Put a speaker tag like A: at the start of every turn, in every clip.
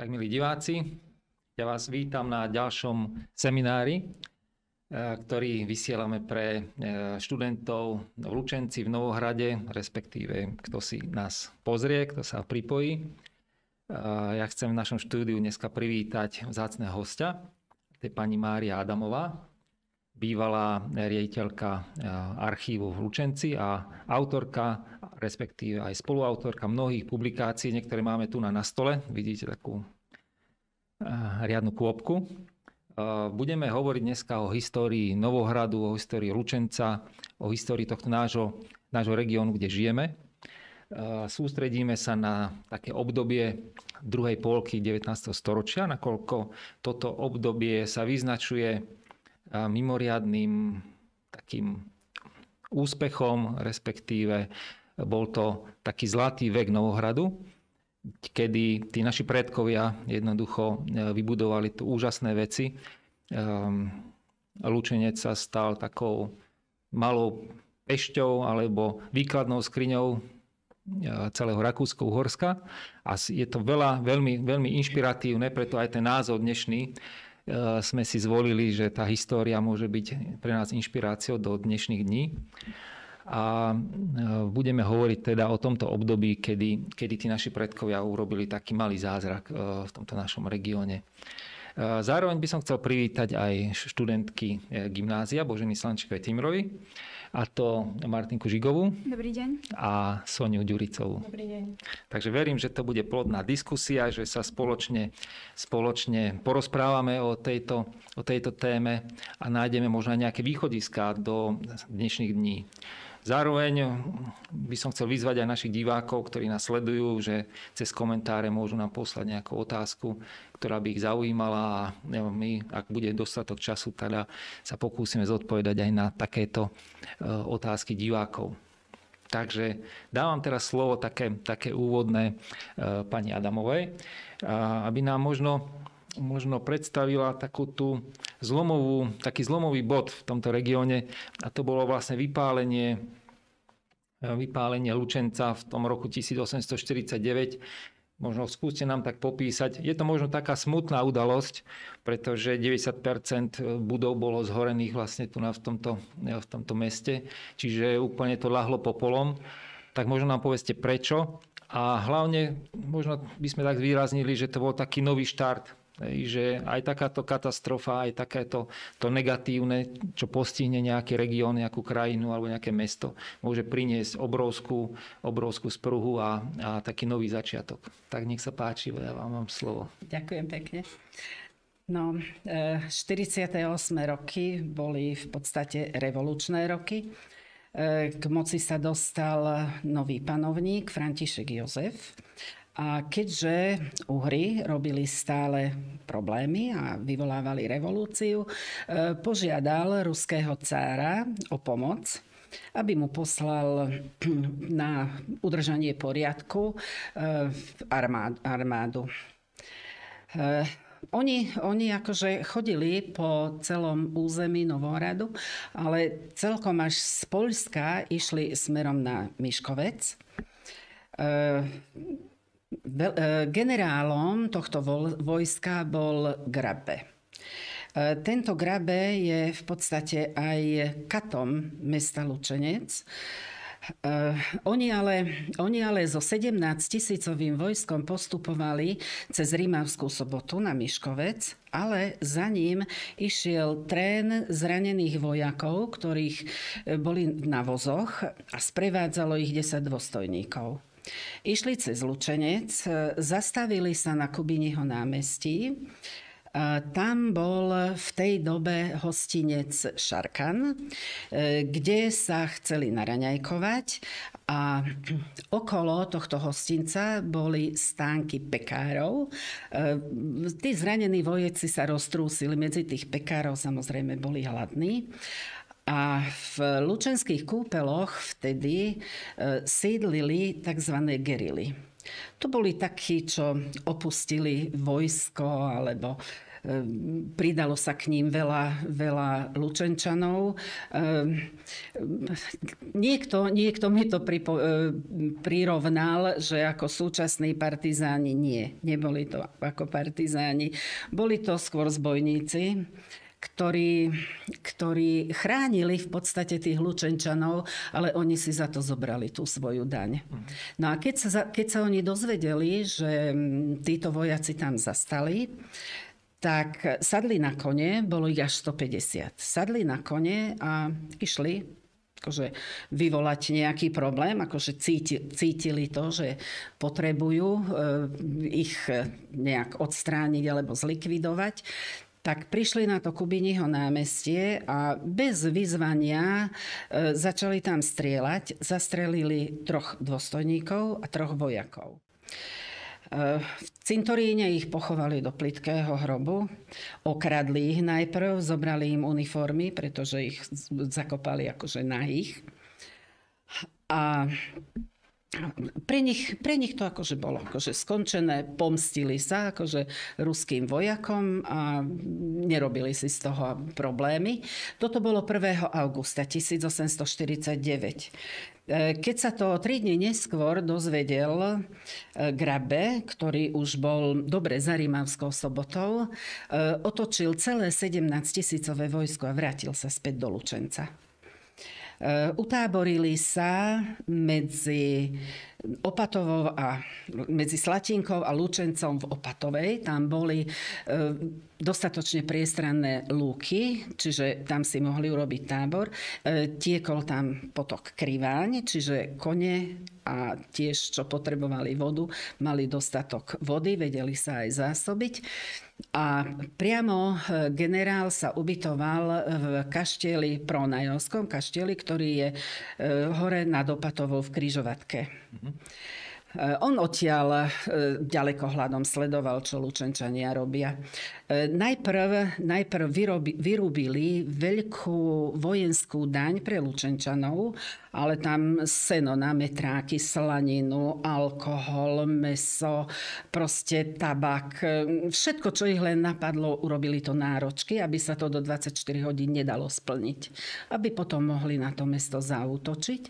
A: Tak milí diváci, ja vás vítam na ďalšom seminári, e, ktorý vysielame pre e, študentov v Lučenci v Novohrade, respektíve kto si nás pozrie, kto sa pripojí. E, ja chcem v našom štúdiu dneska privítať vzácného hostia, to je pani Mária Adamová, bývalá riaditeľka archívu v Lučenci a autorka respektíve aj spoluautorka mnohých publikácií, niektoré máme tu na, na stole, vidíte takú riadnu kôpku. Budeme hovoriť dneska o histórii Novohradu, o histórii Lučenca, o histórii tohto nášho, nášho regiónu, kde žijeme. Sústredíme sa na také obdobie druhej polky 19. storočia, nakoľko toto obdobie sa vyznačuje mimoriadným takým úspechom, respektíve bol to taký zlatý vek Novohradu, kedy tí naši predkovia jednoducho e, vybudovali tu úžasné veci. Ehm, Lučenec sa stal takou malou pešťou alebo výkladnou skriňou e, celého Rakúsko-Uhorska a je to veľa, veľmi, veľmi inšpiratívne, preto aj ten názov dnešný sme si zvolili, že tá história môže byť pre nás inšpiráciou do dnešných dní a e, budeme hovoriť teda o tomto období, kedy, kedy tí naši predkovia urobili taký malý zázrak e, v tomto našom regióne. Zároveň by som chcel privítať aj študentky gymnázia Boženy Slančikovej Timrovi, a to Martinku Žigovú.
B: Dobrý deň.
A: A Soniu Ďuricovú.
B: Dobrý deň.
A: Takže verím, že to bude plodná diskusia, že sa spoločne, spoločne porozprávame o tejto, o tejto téme a nájdeme možno aj nejaké východiska do dnešných dní. Zároveň by som chcel vyzvať aj našich divákov, ktorí nás sledujú, že cez komentáre môžu nám poslať nejakú otázku, ktorá by ich zaujímala a my, ak bude dostatok času, teda sa pokúsime zodpovedať aj na takéto e, otázky divákov. Takže dávam teraz slovo také, také úvodné e, pani Adamovej, aby nám možno možno predstavila takú tú zlomovú, taký zlomový bod v tomto regióne a to bolo vlastne vypálenie, vypálenie Lučenca v tom roku 1849. Možno skúste nám tak popísať. Je to možno taká smutná udalosť, pretože 90% budov bolo zhorených vlastne tu na, v, tomto, v tomto meste, čiže úplne to lahlo popolom. Tak možno nám povedzte prečo a hlavne možno by sme tak výraznili, že to bol taký nový štart že aj takáto katastrofa, aj takéto to negatívne, čo postihne nejaký región, nejakú krajinu alebo nejaké mesto, môže priniesť obrovskú, obrovskú spruhu a, a taký nový začiatok. Tak nech sa páči, ja vám mám slovo.
C: Ďakujem pekne. No, 48. E, roky boli v podstate revolučné roky. E, k moci sa dostal nový panovník František Jozef a keďže Uhry robili stále problémy a vyvolávali revolúciu, e, požiadal ruského cára o pomoc aby mu poslal na udržanie poriadku e, armádu. E, oni, oni akože chodili po celom území Novoradu, ale celkom až z Polska išli smerom na Miškovec generálom tohto vojska bol Grabe. E, tento Grabe je v podstate aj katom mesta Lučenec. Uh, oni, ale, oni ale so 17 tisícovým vojskom postupovali cez Rímavskú sobotu na Miškovec, ale za ním išiel trén zranených vojakov, ktorých boli na vozoch a sprevádzalo ich 10 dôstojníkov. Išli cez Lučenec, e, zastavili sa na Kubinieho námestí. E, tam bol v tej dobe hostinec Šarkan, e, kde sa chceli naraňajkovať a okolo tohto hostinca boli stánky pekárov. Tí zranení vojeci sa roztrúsili medzi tých pekárov, samozrejme boli hladní. A v lučenských kúpeloch vtedy e, sídlili tzv. gerily. To boli takí, čo opustili vojsko alebo pridalo sa k ním veľa, veľa Lučenčanov. Niekto, niekto mi to pripo, prirovnal, že ako súčasní partizáni nie. Neboli to ako partizáni. Boli to skôr zbojníci ktorí, ktorí chránili v podstate tých Lučenčanov, ale oni si za to zobrali tú svoju daň. No a keď sa, keď sa oni dozvedeli, že mm, títo vojaci tam zastali, tak sadli na kone, bolo ich až 150. Sadli na kone a išli akože vyvolať nejaký problém, akože cíti, cítili to, že potrebujú e, ich nejak odstrániť alebo zlikvidovať tak prišli na to Kubiního námestie a bez vyzvania e, začali tam strieľať. Zastrelili troch dôstojníkov a troch vojakov. E, v cintoríne ich pochovali do plitkého hrobu, okradli ich najprv, zobrali im uniformy, pretože ich zakopali akože nahých. A pre nich, pre nich to akože bolo akože skončené, pomstili sa akože ruským vojakom a nerobili si z toho problémy. Toto bolo 1. augusta 1849. E, keď sa to tri dni neskôr dozvedel e, Grabe, ktorý už bol dobre za Rímavskou sobotou, e, otočil celé 17 tisícové vojsko a vrátil sa späť do Lučenca. Eh, utáborili sa medzi Opatovou a medzi Slatinkou a Lučencom v Opatovej. Tam boli eh, dostatočne priestranné lúky, čiže tam si mohli urobiť tábor. Eh, tiekol tam potok Kriváň, čiže kone a tiež, čo potrebovali vodu, mali dostatok vody, vedeli sa aj zásobiť. A priamo e, generál sa ubytoval v kaštieli Pronajovskom, kaštieli, ktorý je e, hore nad Opatovou v Kryžovatke. Mm-hmm. Eh, on odtiaľ ďaleko hľadom sledoval, čo Lučenčania robia. Najprv, najprv vyrobi, vyrúbili veľkú vojenskú daň pre Lučenčanov, ale tam seno na metráky, slaninu, alkohol, meso, proste tabak. Všetko, čo ich len napadlo, urobili to náročky, aby sa to do 24 hodín nedalo splniť. Aby potom mohli na to mesto zautočiť.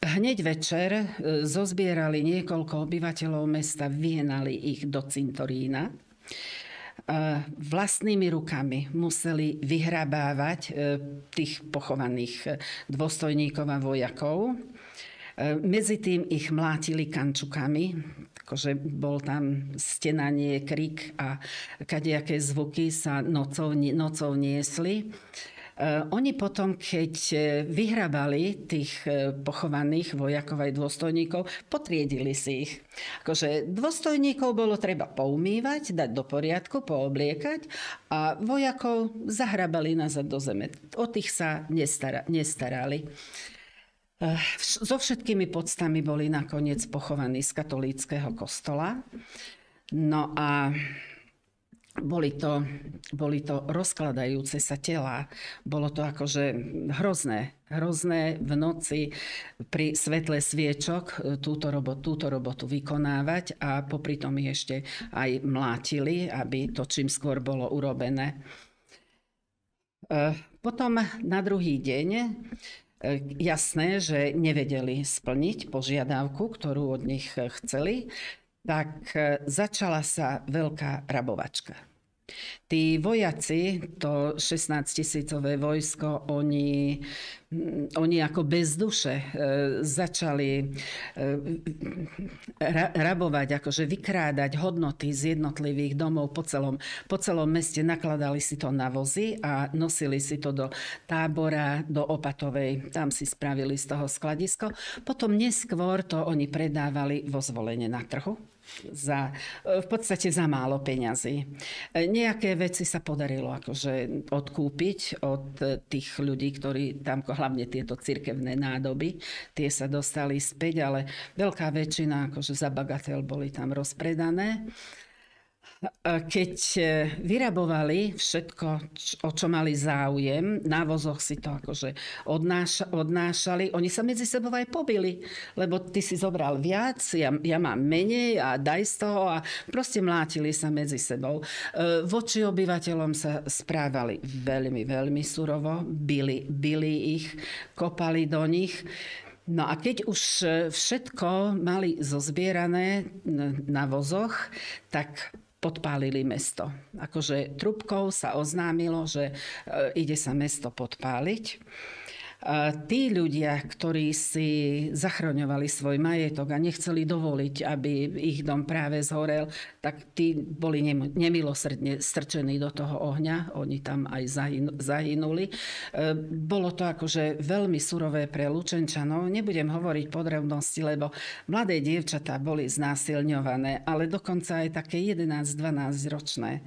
C: Hneď večer e, zozbierali niekoľko obyvateľov mesta, vyhnali ich do cintorína. E, vlastnými rukami museli vyhrabávať e, tých pochovaných dôstojníkov a vojakov. Medzi tým ich mlátili kančukami, akože bol tam stenanie, krik a kadejaké zvuky sa nocou, nocou niesli. Eh, oni potom, keď eh, vyhrabali tých eh, pochovaných vojakov aj dôstojníkov, potriedili si ich. Akože dôstojníkov bolo treba poumývať, dať do poriadku, poobliekať a vojakov zahrabali nazad do zeme. O tých sa nestara, nestarali. So všetkými podstami boli nakoniec pochovaní z katolíckého kostola. No a boli to, boli to rozkladajúce sa tela. Bolo to akože hrozné. Hrozné v noci pri svetle sviečok e, túto, robot, túto robotu vykonávať a popri tom ešte aj mlátili, aby to čím skôr bolo urobené. E, potom na druhý deň e, jasné, že nevedeli splniť požiadavku, ktorú od nich chceli, tak začala sa veľká rabovačka. Tí vojaci, to 16 tisícové vojsko, oni, mm, oni ako bez duše e, začali e, ra, rabovať, akože vykrádať hodnoty z jednotlivých domov po celom, po celom meste, nakladali si to na vozy a nosili si to do tábora, do Opatovej, tam si spravili z toho skladisko. Potom neskôr to oni predávali vo zvolenie na trhu za, v podstate za málo peňazí. Nejaké veci sa podarilo akože odkúpiť od tých ľudí, ktorí tam, hlavne tieto cirkevné nádoby, tie sa dostali späť, ale veľká väčšina akože za bagatel boli tam rozpredané. Keď e, vyrabovali všetko, o čo mali záujem, na vozoch si to akože odnáša, odnášali, oni sa medzi sebou aj pobili, lebo ty si zobral viac, ja, ja mám menej a daj z toho a proste mlátili sa medzi sebou. E, voči obyvateľom sa správali veľmi, veľmi surovo, bili, bili ich, kopali do nich. No a keď už všetko mali zozbierané na vozoch, tak podpálili mesto. Akože trubkou sa oznámilo, že e, ide sa mesto podpáliť tí ľudia, ktorí si zachroňovali svoj majetok a nechceli dovoliť, aby ich dom práve zhorel, tak tí boli nemilosrdne strčení do toho ohňa. Oni tam aj zahynuli. E, bolo to akože veľmi surové pre Lučenčanov. Nebudem hovoriť podrobnosti, lebo mladé dievčatá boli znásilňované, ale dokonca aj také 11-12 ročné.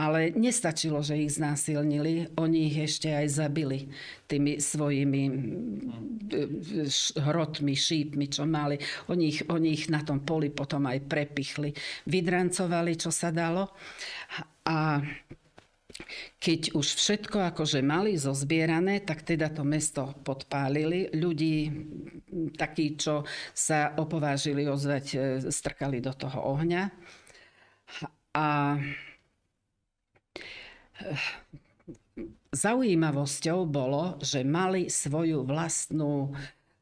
C: Ale nestačilo, že ich znásilnili, oni ich ešte aj zabili tými svojimi hrotmi, šípmi, čo mali. Oni ich, oni ich na tom poli potom aj prepichli. Vydrancovali, čo sa dalo. A keď už všetko akože mali zozbierané, tak teda to mesto podpálili. Ľudí, takí, čo sa opovážili ozvať, e, strkali do toho ohňa. A Zaujímavosťou bolo, že mali svoju vlastnú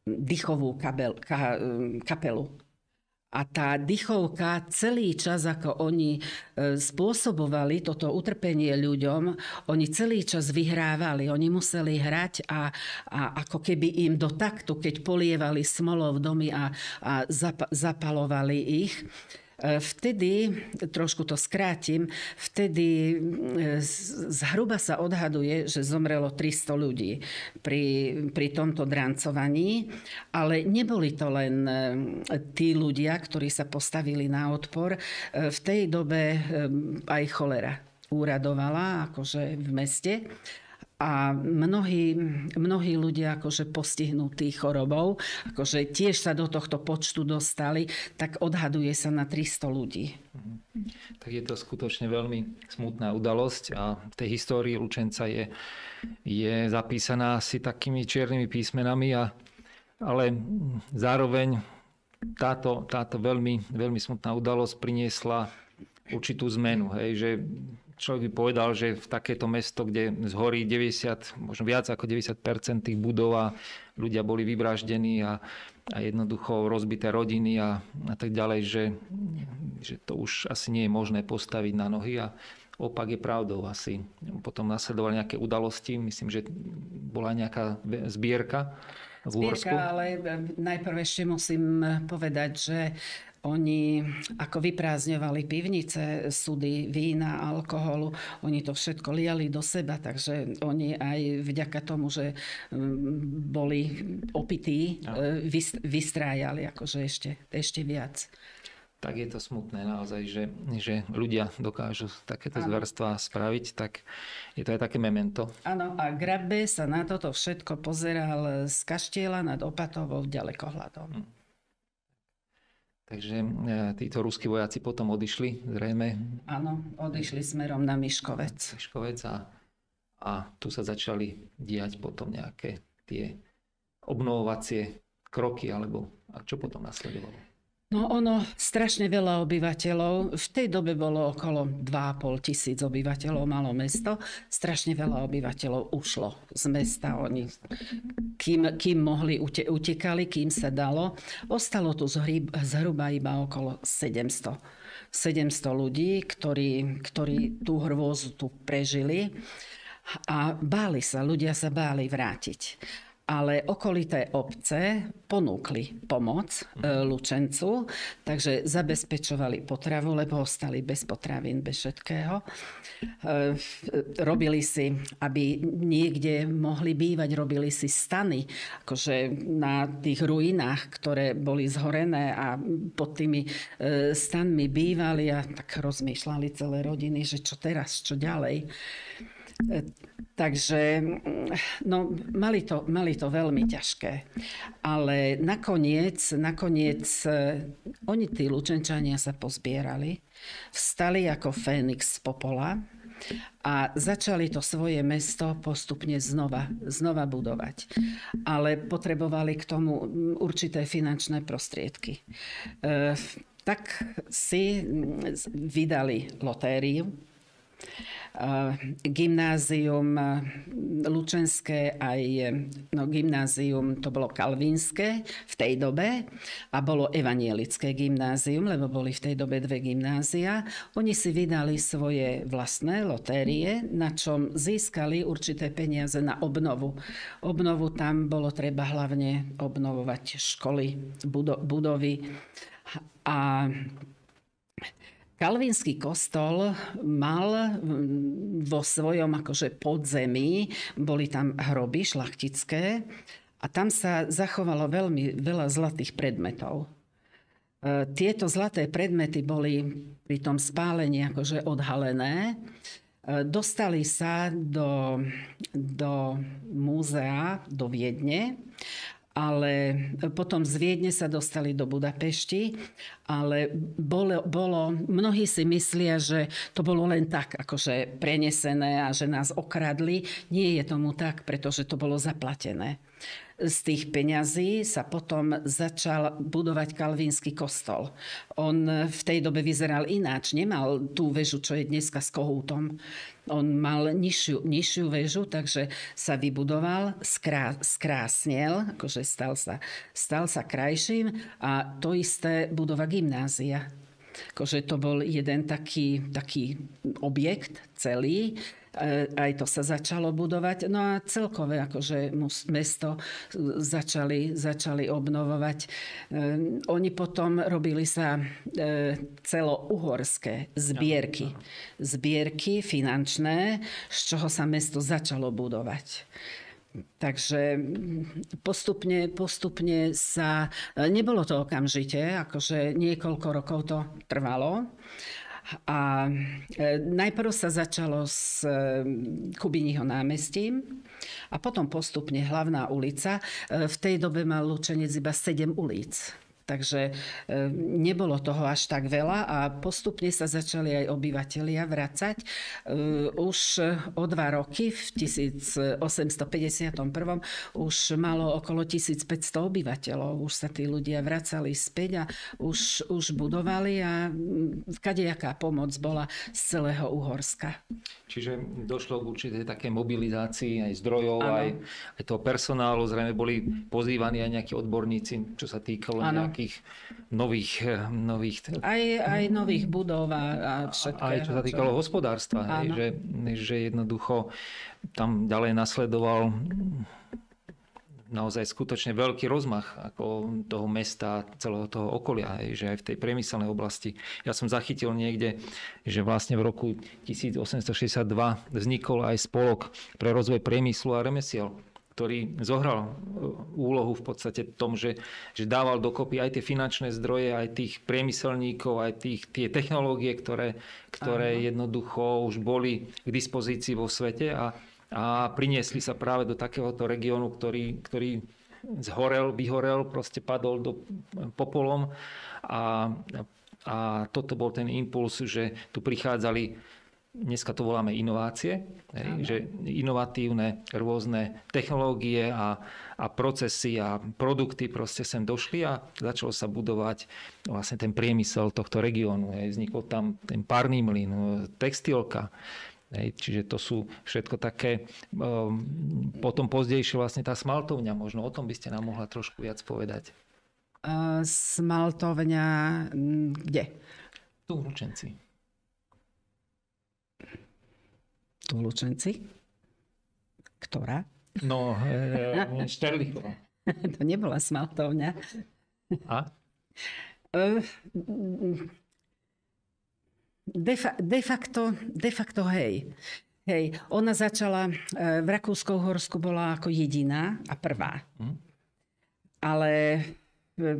C: dychovú kabel, ka, kapelu. A tá dychovka celý čas, ako oni e, spôsobovali toto utrpenie ľuďom, oni celý čas vyhrávali. Oni museli hrať a, a ako keby im do taktu, keď polievali smolov domy a, a zap, zapalovali ich, vtedy, trošku to skrátim, vtedy e, zhruba sa odhaduje, že zomrelo 300 ľudí pri, pri tomto drancovaní, ale neboli to len e, tí ľudia, ktorí sa postavili na odpor. V tej dobe aj cholera úradovala akože v meste a mnohí, mnohí ľudia akože postihnutí chorobou, akože tiež sa do tohto počtu dostali, tak odhaduje sa na 300 ľudí.
A: Tak je to skutočne veľmi smutná udalosť a v tej histórii Lučenca je, je zapísaná asi takými čiernymi písmenami, a, ale zároveň táto, táto veľmi, veľmi smutná udalosť priniesla určitú zmenu. Hej, že človek by povedal, že v takéto mesto, kde zhorí 90, možno viac ako 90 tých budov a ľudia boli vyvraždení a, a jednoducho rozbité rodiny a, a tak ďalej, že, že to už asi nie je možné postaviť na nohy a opak je pravdou asi. Potom nasledovali nejaké udalosti, myslím, že bola nejaká zbierka v.
C: Zbierka, ale najprv ešte musím povedať, že oni ako vyprázdňovali pivnice, sudy, vína, alkoholu, oni to všetko liali do seba, takže oni aj vďaka tomu, že mm, boli opití, no. vystrájali akože ešte, ešte viac.
A: Tak je to smutné naozaj, že, že ľudia dokážu takéto zverstva spraviť, tak je to aj také memento.
C: Áno, a Grabbe sa na toto všetko pozeral z kaštieľa nad Opatovou ďalekohľadom. Hm.
A: Takže e, títo ruskí vojaci potom odišli, zrejme.
C: Áno, odišli smerom na Miškovec.
A: Miškovec a, a tu sa začali diať potom nejaké tie obnovovacie kroky, alebo a čo potom nasledovalo?
C: No ono, strašne veľa obyvateľov. V tej dobe bolo okolo 2,5 tisíc obyvateľov, malo mesto. Strašne veľa obyvateľov ušlo z mesta. Oni, kým, kým mohli, utekali, kým sa dalo. Ostalo tu zhruba iba okolo 700. 700 ľudí, ktorí, ktorí tú hrôzu tu prežili. A báli sa, ľudia sa báli vrátiť ale okolité obce ponúkli pomoc e, Lučencu, takže zabezpečovali potravu, lebo ostali bez potravín, bez všetkého. E, robili si, aby niekde mohli bývať, robili si stany, akože na tých ruinách, ktoré boli zhorené a pod tými e, stanmi bývali a tak rozmýšľali celé rodiny, že čo teraz, čo ďalej Takže no, mali, to, mali to veľmi ťažké. Ale nakoniec, nakoniec eh, oni, tí Lučenčania sa pozbierali, vstali ako Fénix z popola a začali to svoje mesto postupne znova, znova budovať. Ale potrebovali k tomu určité finančné prostriedky. E, tak si vydali lotériu, gymnázium Lučenské aj no, gymnázium to bolo kalvínske v tej dobe a bolo evanielické gymnázium, lebo boli v tej dobe dve gymnázia. Oni si vydali svoje vlastné lotérie, na čom získali určité peniaze na obnovu. Obnovu tam bolo treba hlavne obnovovať školy, budovy a Kalvínsky kostol mal mm, vo svojom akože podzemí, boli tam hroby šlachtické a tam sa zachovalo veľmi veľa zlatých predmetov. E, tieto zlaté predmety boli pri tom spálení akože odhalené. E, dostali sa do, do múzea, do Viedne ale potom z Viedne sa dostali do Budapešti, ale bolo, bolo, mnohí si myslia, že to bolo len tak, akože prenesené a že nás okradli. Nie je tomu tak, pretože to bolo zaplatené z tých peňazí sa potom začal budovať kalvínsky kostol. On v tej dobe vyzeral ináč. Nemal tú väžu, čo je dneska s kohútom. On mal nižšiu, nižšiu väžu, takže sa vybudoval, skrá, skrásnel, akože stal sa, stal sa krajším a to isté budova gymnázia. Akože to bol jeden taký, taký objekt celý, aj to sa začalo budovať. No a celkové akože mesto začali, začali obnovovať. E, oni potom robili sa e, celouhorské zbierky. Zbierky finančné, z čoho sa mesto začalo budovať. Takže postupne, postupne sa... Nebolo to okamžite, akože niekoľko rokov to trvalo. A e, najprv sa začalo s e, Kubiního námestím a potom postupne hlavná ulica. E, v tej dobe mal Lučenec iba 7 ulic. Takže e, nebolo toho až tak veľa a postupne sa začali aj obyvateľia vracať. E, už o dva roky, v 1851. už malo okolo 1500 obyvateľov. Už sa tí ľudia vracali späť a už, už budovali a kadejaká pomoc bola z celého Uhorska.
A: Čiže došlo k určitej také mobilizácii aj zdrojov, aj, aj toho personálu. Zrejme boli pozývaní aj nejakí odborníci, čo sa týkalo ano. nejakých nových... Eh, nových
C: aj, aj nových budov a, všetkého.
A: Aj čo sa týkalo čo... hospodárstva. Hej, že, že jednoducho tam ďalej nasledoval naozaj skutočne veľký rozmach ako toho mesta, celého toho okolia, že aj v tej priemyselnej oblasti. Ja som zachytil niekde, že vlastne v roku 1862 vznikol aj spolok pre rozvoj priemyslu a remesiel ktorý zohral e, úlohu v podstate v tom, že, že dával dokopy aj tie finančné zdroje, aj tých priemyselníkov, aj tých, tie technológie, ktoré, ktoré jednoducho už boli k dispozícii vo svete a a priniesli sa práve do takéhoto regiónu, ktorý, ktorý zhorel, vyhorel, proste padol do popolom a, a toto bol ten impuls, že tu prichádzali dneska to voláme inovácie, hej, že inovatívne rôzne technológie a, a procesy a produkty proste sem došli a začalo sa budovať vlastne ten priemysel tohto regiónu. Vznikol tam ten párny mlyn, textilka, Hej, čiže to sú všetko také, um, potom pozdejšie vlastne tá smaltovňa, možno o tom by ste nám mohla trošku viac povedať.
C: Uh, smaltovňa kde?
A: Tu v Lučenci.
C: Tu v Lučenci? Ktorá?
A: No, e, Šterlichová.
C: to nebola smaltovňa.
A: A?
C: Uh, De, fa, de, facto, de facto hej. Hej, ona začala, e, v Rakúsko-Horsku bola ako jediná a prvá. Hmm. Ale e,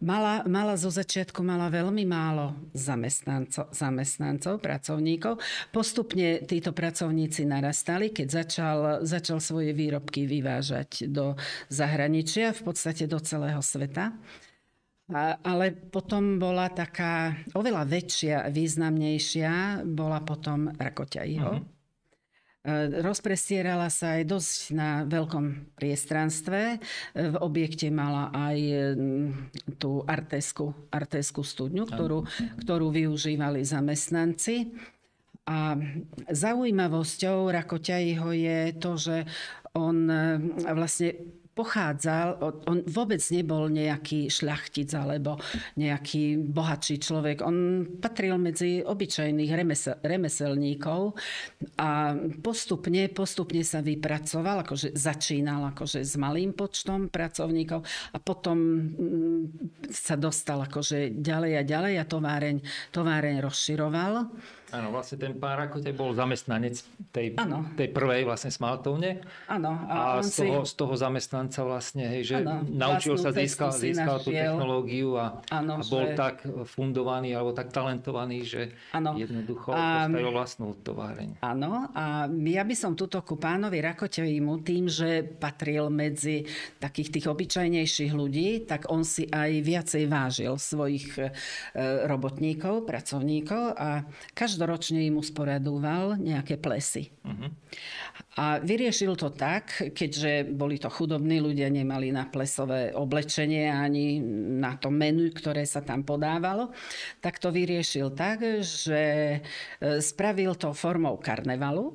C: Mala, mala zo začiatku mala veľmi málo zamestnancov, zamestnancov, pracovníkov. Postupne títo pracovníci narastali, keď začal, začal svoje výrobky vyvážať do zahraničia, v podstate do celého sveta. A, ale potom bola taká oveľa väčšia, významnejšia, bola potom Rakoťajiho. Uh-huh. Rozprestierala sa aj dosť na veľkom priestranstve. V objekte mala aj tú artesku, artesku studňu, ktorú, ktorú využívali zamestnanci. A zaujímavosťou Rakoťajiho je to, že on vlastne pochádzal, on vôbec nebol nejaký šľachtic alebo nejaký bohatší človek. On patril medzi obyčajných remesel, remeselníkov a postupne, postupne sa vypracoval, akože začínal akože s malým počtom pracovníkov a potom mm, sa dostal akože ďalej a ďalej a továreň, továreň rozširoval.
A: Áno, vlastne ten pán Rakote bol zamestnanec tej, tej prvej vlastne smaltovne.
C: Áno.
A: A, a z, toho, si... z toho zamestnanca vlastne, hej, že ano, naučil sa, získal, získal tú technológiu a, ano, a bol že... tak fundovaný alebo tak talentovaný, že ano. jednoducho a... postavil vlastnú továreň.
C: Áno, a ja by som tuto ku pánovi Rakotevimu tým, že patril medzi takých tých obyčajnejších ľudí, tak on si aj viacej vážil svojich e, robotníkov, pracovníkov a každý každoročne im usporadoval nejaké plesy. Uh-huh. A vyriešil to tak, keďže boli to chudobní ľudia, nemali na plesové oblečenie ani na to menu, ktoré sa tam podávalo, tak to vyriešil tak, že e, spravil to formou karnevalu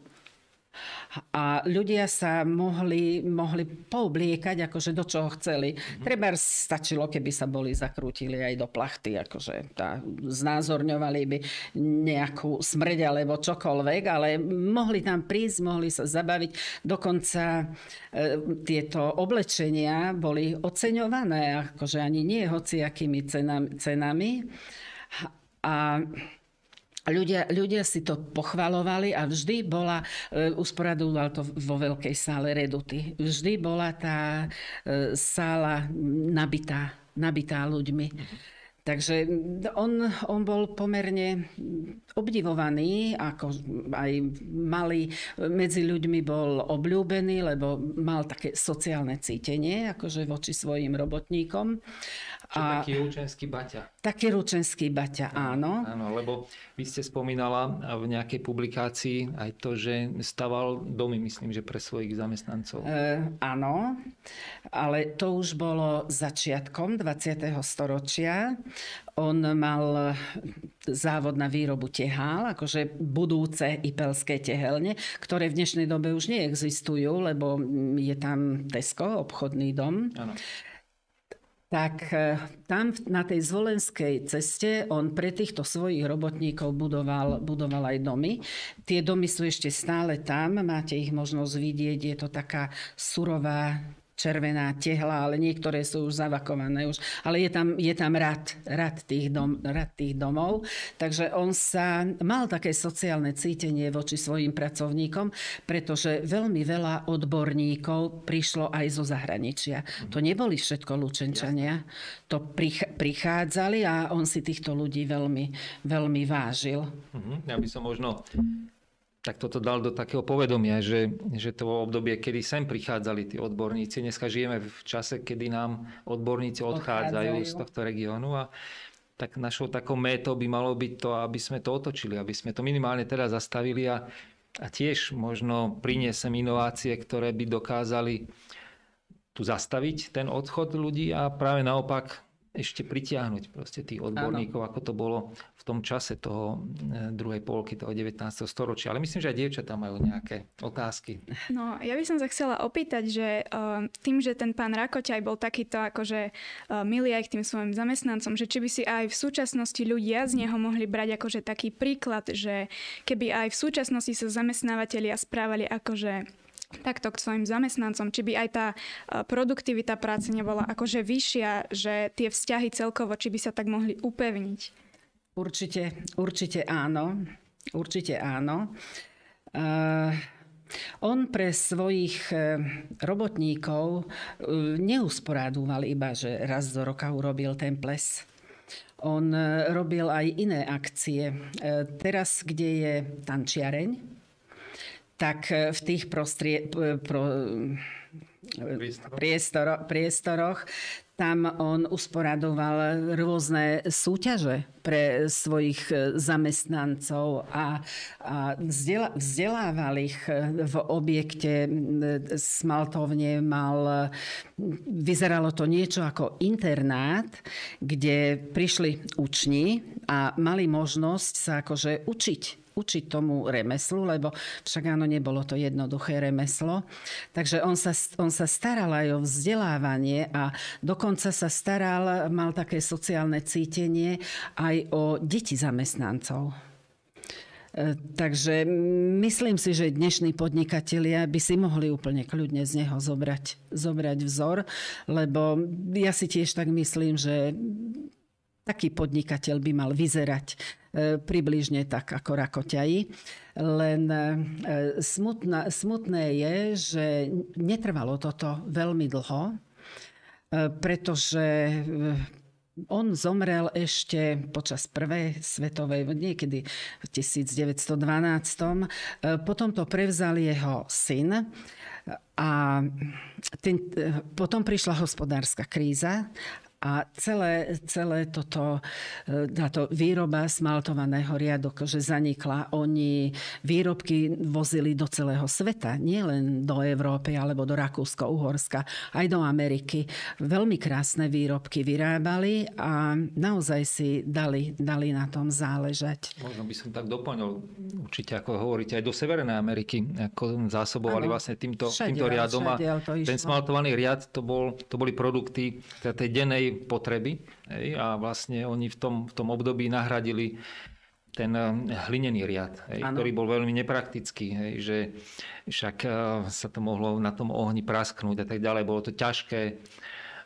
C: a ľudia sa mohli, mohli poobliekať akože do čoho chceli. Mm-hmm. Treba stačilo, keby sa boli zakrútili aj do plachty, akože tá, znázorňovali by nejakú smrť alebo čokoľvek, ale mohli tam prísť, mohli sa zabaviť. Dokonca e, tieto oblečenia boli oceňované, akože ani nie hociakými cenami. cenami. A Ľudia, ľudia si to pochvalovali a vždy bola, e, usporadoval to vo veľkej sále Reduty, vždy bola tá e, sála nabitá, nabitá ľuďmi. Takže on, on bol pomerne obdivovaný, ako aj malý, medzi ľuďmi bol obľúbený, lebo mal také sociálne cítenie, akože voči svojim robotníkom.
A: Čo a, taký ručenský baťa.
C: Taký ručenský baťa, áno.
A: Áno, lebo vy ste spomínala v nejakej publikácii aj to, že staval domy, myslím, že pre svojich zamestnancov.
C: E, áno, ale to už bolo začiatkom 20. storočia. On mal závod na výrobu tehál, akože budúce ipelské tehelne, ktoré v dnešnej dobe už neexistujú, lebo je tam Tesco, obchodný dom. Ano. Tak e, tam na tej zvolenskej ceste on pre týchto svojich robotníkov budoval, budoval aj domy. Tie domy sú ešte stále tam, máte ich možnosť vidieť, je to taká surová červená tehla, ale niektoré sú už zavakované už. Ale je tam, je tam rad, rad, tých dom, rad tých domov. Takže on sa mal také sociálne cítenie voči svojim pracovníkom, pretože veľmi veľa odborníkov prišlo aj zo zahraničia. Mm. To neboli všetko Lučenčania. To prichádzali a on si týchto ľudí veľmi, veľmi vážil.
A: Mm-hmm. Ja by som možno tak toto dal do takého povedomia, že, že to obdobie, kedy sem prichádzali tí odborníci. Dneska žijeme v čase, kedy nám odborníci odchádzajú, odchádzajú. z tohto regiónu a tak našou takou métou by malo byť to, aby sme to otočili, aby sme to minimálne teraz zastavili a, a tiež možno priniesem inovácie, ktoré by dokázali tu zastaviť ten odchod ľudí a práve naopak ešte pritiahnuť proste tých odborníkov, ano. ako to bolo v tom čase toho e, druhej polky, toho 19. storočia. Ale myslím, že aj dievčatá majú nejaké otázky.
B: No, ja by som sa chcela opýtať, že uh, tým, že ten pán Rakoťaj bol takýto akože uh, milý aj k tým svojim zamestnancom, že či by si aj v súčasnosti ľudia z neho mohli brať akože taký príklad, že keby aj v súčasnosti sa zamestnávateľia správali akože takto k svojim zamestnancom, či by aj tá e, produktivita práce nebola akože vyššia, že tie vzťahy celkovo, či by sa tak mohli upevniť?
C: Určite, určite áno. Určite áno. Uh, On pre svojich e, robotníkov neusporádúval iba, že raz do roka urobil ten ples. On robil aj iné akcie. Teraz, kde je tančiareň, tak v tých prostrie, pro, priestoro, priestoroch. Tam on usporadoval rôzne súťaže pre svojich e, zamestnancov a, a vzdelával ich v objekte smaltovne mal, vyzeralo to niečo ako internát, kde prišli učni a mali možnosť sa akože učiť učiť tomu remeslu, lebo však áno, nebolo to jednoduché remeslo. Takže on sa, on sa staral aj o vzdelávanie a dokonca sa staral, mal také sociálne cítenie aj o deti zamestnancov. E, takže myslím si, že dnešní podnikatelia by si mohli úplne kľudne z neho zobrať, zobrať vzor, lebo ja si tiež tak myslím, že taký podnikateľ by mal vyzerať približne tak ako rakoťaji. Len e, smutná, smutné je, že netrvalo toto veľmi dlho, e, pretože on zomrel ešte počas prvej svetovej, niekedy v 1912. Potom to prevzal jeho syn a ten, potom prišla hospodárska kríza a celé, celé toto, e, táto výroba smaltovaného riadok, že zanikla. Oni výrobky vozili do celého sveta, nielen do Európy alebo do Rakúsko-Uhorska, aj do Ameriky. Veľmi krásne výrobky vyrábali a naozaj si dali, dali na tom záležať.
A: Možno by som tak doplnil, určite ako hovoríte, aj do Severnej Ameriky, ako zásobovali ano, vlastne týmto, týmto riadom. Ten smaltovaný riad, to, bol, to boli produkty tej dennej potreby hej, a vlastne oni v tom, v tom období nahradili ten eh, hlinený riad, hej, ktorý bol veľmi nepraktický, hej, že však eh, sa to mohlo na tom ohni prasknúť a tak ďalej. Bolo to ťažké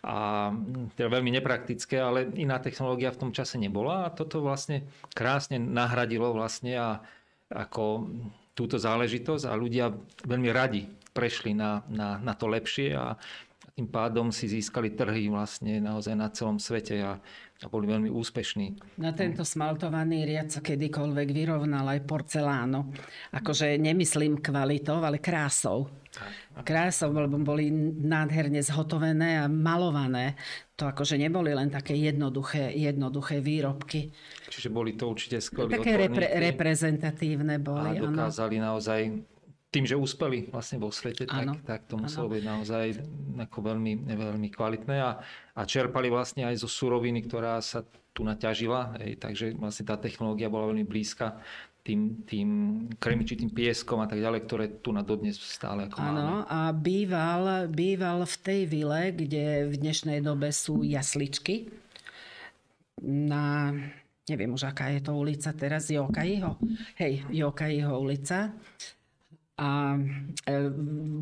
A: a teda veľmi nepraktické, ale iná technológia v tom čase nebola a toto vlastne krásne nahradilo vlastne a ako túto záležitosť a ľudia veľmi radi prešli na, na, na to lepšie a tým pádom si získali trhy vlastne naozaj na celom svete a, a boli veľmi úspešní.
C: Na tento smaltovaný riad sa kedykoľvek vyrovnal aj porceláno. Akože nemyslím kvalitou, ale krásou. Krásou, lebo boli nádherne zhotovené a malované. To akože neboli len také jednoduché, jednoduché výrobky.
A: Čiže boli to určite skvelí
C: Také repre- reprezentatívne boli.
A: A dokázali ano. naozaj tým, že úspeli vlastne vo svete, tak, tak to muselo ano. byť naozaj ako veľmi, veľmi kvalitné a, a čerpali vlastne aj zo suroviny, ktorá sa tu naťažila, hej, takže vlastne tá technológia bola veľmi blízka tým, tým kremičitým pieskom a tak ďalej, ktoré tu na dodnes stále ako
C: Áno, a býval, býval v tej vile, kde v dnešnej dobe sú jasličky na neviem už aká je to ulica teraz, Jokaiho. Hej, Jokaiho ulica. A e,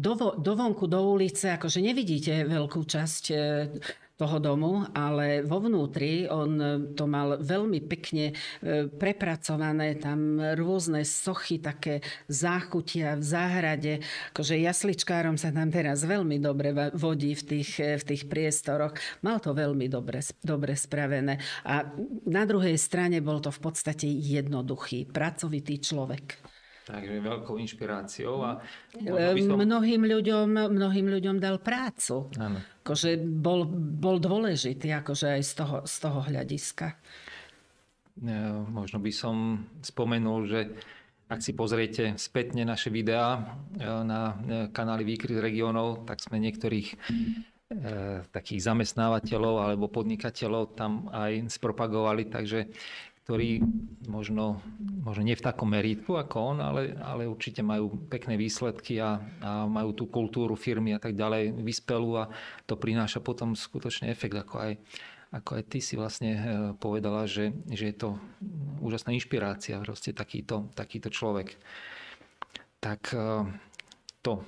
C: do, vonku, do ulice, akože nevidíte veľkú časť e, toho domu, ale vo vnútri on to mal veľmi pekne e, prepracované, tam rôzne sochy, také záchutia v záhrade. Akože jasličkárom sa tam teraz veľmi dobre vodí v tých, v tých priestoroch. Mal to veľmi dobre, dobre spravené. A na druhej strane bol to v podstate jednoduchý, pracovitý človek.
A: Takže veľkou inšpiráciou. A
C: som... mnohým, ľuďom, mnohým ľuďom dal prácu. Áno. Akože bol, bol dôležitý akože aj z toho, z toho hľadiska.
A: Možno by som spomenul, že ak si pozriete spätne naše videá e, na e, kanály Výkryt regionov, tak sme niektorých e, takých zamestnávateľov alebo podnikateľov tam aj spropagovali, takže ktorí možno, možno nie v takom meritku ako on, ale, ale určite majú pekné výsledky a, a majú tú kultúru firmy a tak ďalej vyspelú a to prináša potom skutočne efekt, ako aj, ako aj ty si vlastne e, povedala, že, že je to úžasná inšpirácia, proste takýto, takýto človek. Tak e, to.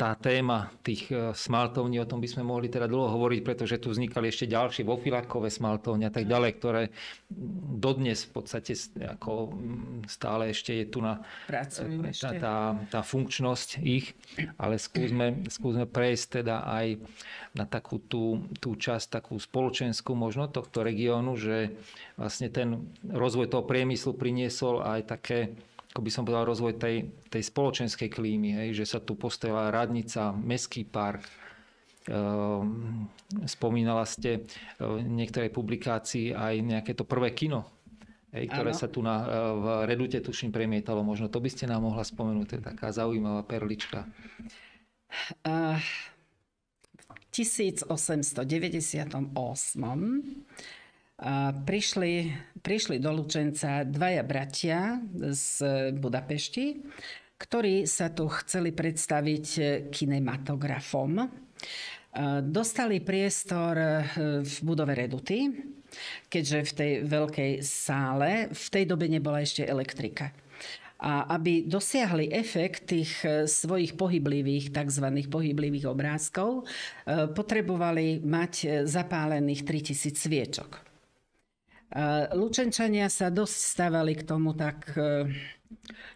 A: Tá téma tých e, smaltovní, o tom by sme mohli teda dlho hovoriť, pretože tu vznikali ešte ďalšie vofilakové smaltovne a tak ďalej, ktoré dodnes v podstate ako stále ešte je tu na tá, tá, tá funkčnosť ich, ale skúsme, skúsme prejsť teda aj na takú tú, tú časť, takú spoločenskú možno tohto regiónu, že vlastne ten rozvoj toho priemyslu priniesol aj také ako by som povedal, rozvoj tej, tej spoločenskej klímy, hej, že sa tu postavila radnica, meský park, ehm, spomínala ste v niektorej publikácii aj nejaké to prvé kino, hej, ktoré ano. sa tu na, v Redute tuším premietalo. Možno to by ste nám mohla spomenúť, to je taká zaujímavá perlička. Uh,
C: v 1898 prišli, prišli do Lučenca dvaja bratia z Budapešti, ktorí sa tu chceli predstaviť kinematografom. Dostali priestor e, v budove Reduty, keďže v tej veľkej sále v tej dobe nebola ešte elektrika. A aby dosiahli efekt tých e, svojich pohyblivých, tzv. pohyblivých obrázkov, e, potrebovali mať zapálených 3000 sviečok. Lučenčania sa dosť stávali k tomu tak, e,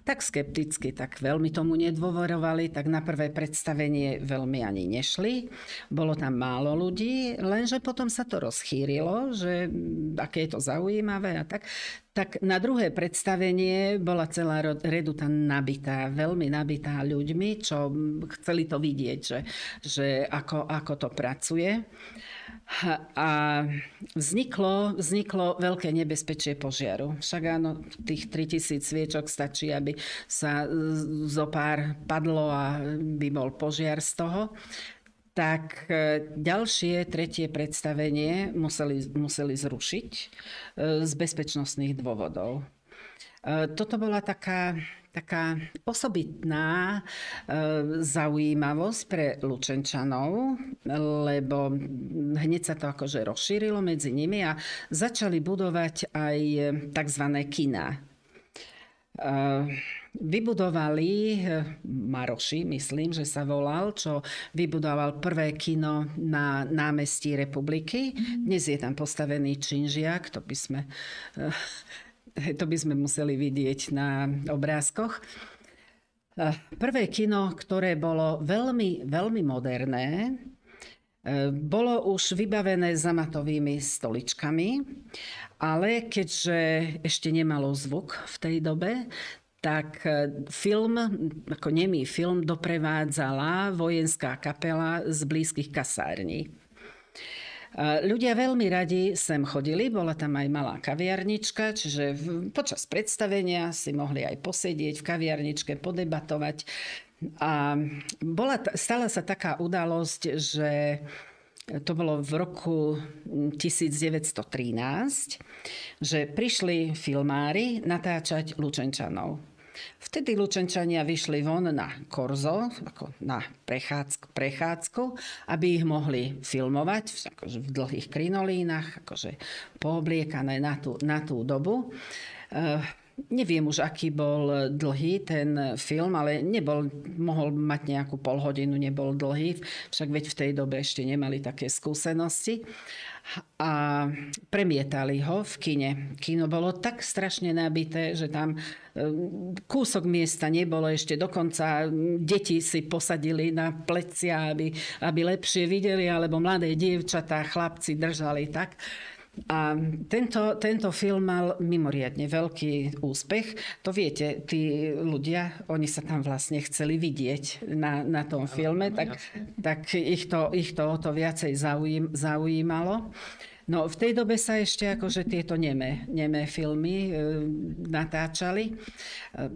C: tak skepticky, tak veľmi tomu nedôverovali, tak na prvé predstavenie veľmi ani nešli. Bolo tam málo ľudí, lenže potom sa to rozchýrilo, že aké je to zaujímavé a tak. Tak na druhé predstavenie bola celá reduta nabitá, veľmi nabitá ľuďmi, čo chceli to vidieť, že, že ako, ako to pracuje. A vzniklo, vzniklo veľké nebezpečie požiaru. Však áno, tých 3000 sviečok stačí, aby sa zo pár padlo a by bol požiar z toho. Tak e, ďalšie, tretie predstavenie museli, museli zrušiť e, z bezpečnostných dôvodov. E, toto bola taká taká osobitná e, zaujímavosť pre Lučenčanov, lebo hneď sa to akože rozšírilo medzi nimi a začali budovať aj tzv. kina. E, vybudovali e, Maroši, myslím, že sa volal, čo vybudoval prvé kino na námestí republiky. Dnes je tam postavený činžiak, to by sme to by sme museli vidieť na obrázkoch. Prvé kino, ktoré bolo veľmi, veľmi moderné, e, bolo už vybavené zamatovými stoličkami, ale keďže ešte nemalo zvuk v tej dobe, tak e, film, ako nemý film, doprevádzala vojenská kapela z blízkych kasární. Ľudia veľmi radi sem chodili, bola tam aj malá kaviarnička, čiže počas predstavenia si mohli aj posedieť v kaviarničke, podebatovať. A bola, stala sa taká udalosť, že to bolo v roku 1913, že prišli filmári natáčať Lučenčanov. Vtedy Lučenčania vyšli von na korzo, ako na prechádzku, prechádzku, aby ich mohli filmovať akože v dlhých krinolínach, akože poobliekané na tú, na tú dobu. Uh, Neviem už, aký bol dlhý ten film, ale nebol, mohol mať nejakú polhodinu, nebol dlhý, však veď v tej dobe ešte nemali také skúsenosti a premietali ho v kine. Kino bolo tak strašne nabité, že tam e, kúsok miesta nebolo ešte. Dokonca deti si posadili na plecia, aby, aby lepšie videli, alebo mladé dievčatá, chlapci držali tak. A tento, tento film mal mimoriadne veľký úspech. To viete, tí ľudia, oni sa tam vlastne chceli vidieť na, na tom filme, tak, tak ich, to, ich to o to viacej zaujím, zaujímalo. No v tej dobe sa ešte akože tieto nemé, nemé filmy e, natáčali e,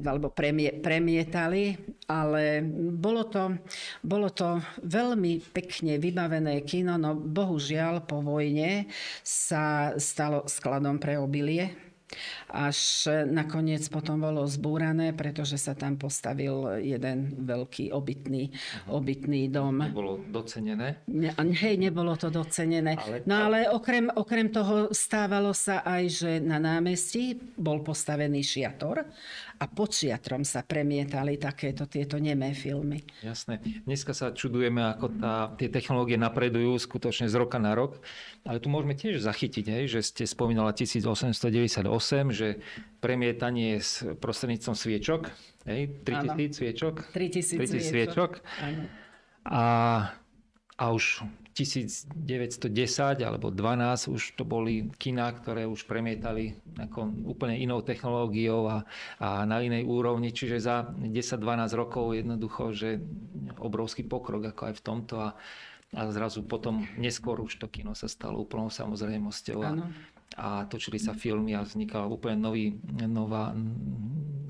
C: alebo premie, premietali, ale bolo to, bolo to veľmi pekne vybavené kino, no bohužiaľ po vojne sa stalo skladom pre obilie až nakoniec potom bolo zbúrané, pretože sa tam postavil jeden veľký obytný, obytný dom.
A: Nebolo docenené?
C: Ne, hej, nebolo to docenené. Ale... No ale okrem, okrem toho stávalo sa aj, že na námestí bol postavený šiator a pod šiatrom sa premietali takéto tieto nemé filmy.
A: Jasné. Dneska sa čudujeme, ako tá, tie technológie napredujú skutočne z roka na rok, ale tu môžeme tiež zachytiť, hej, že ste spomínala 1898, že premietanie s prostredníctvom sviečok, hej, 3000 sviečok.
C: 3000, 3000
A: sviečok. A, a už 1910 alebo 12 už to boli kina, ktoré už premietali úplne inou technológiou a, a na inej úrovni. Čiže za 10-12 rokov jednoducho, že obrovský pokrok ako aj v tomto a, a zrazu potom neskôr už to kino sa stalo úplnou samozrejmosťou. A, a točili sa filmy a vznikal úplne nový, nová,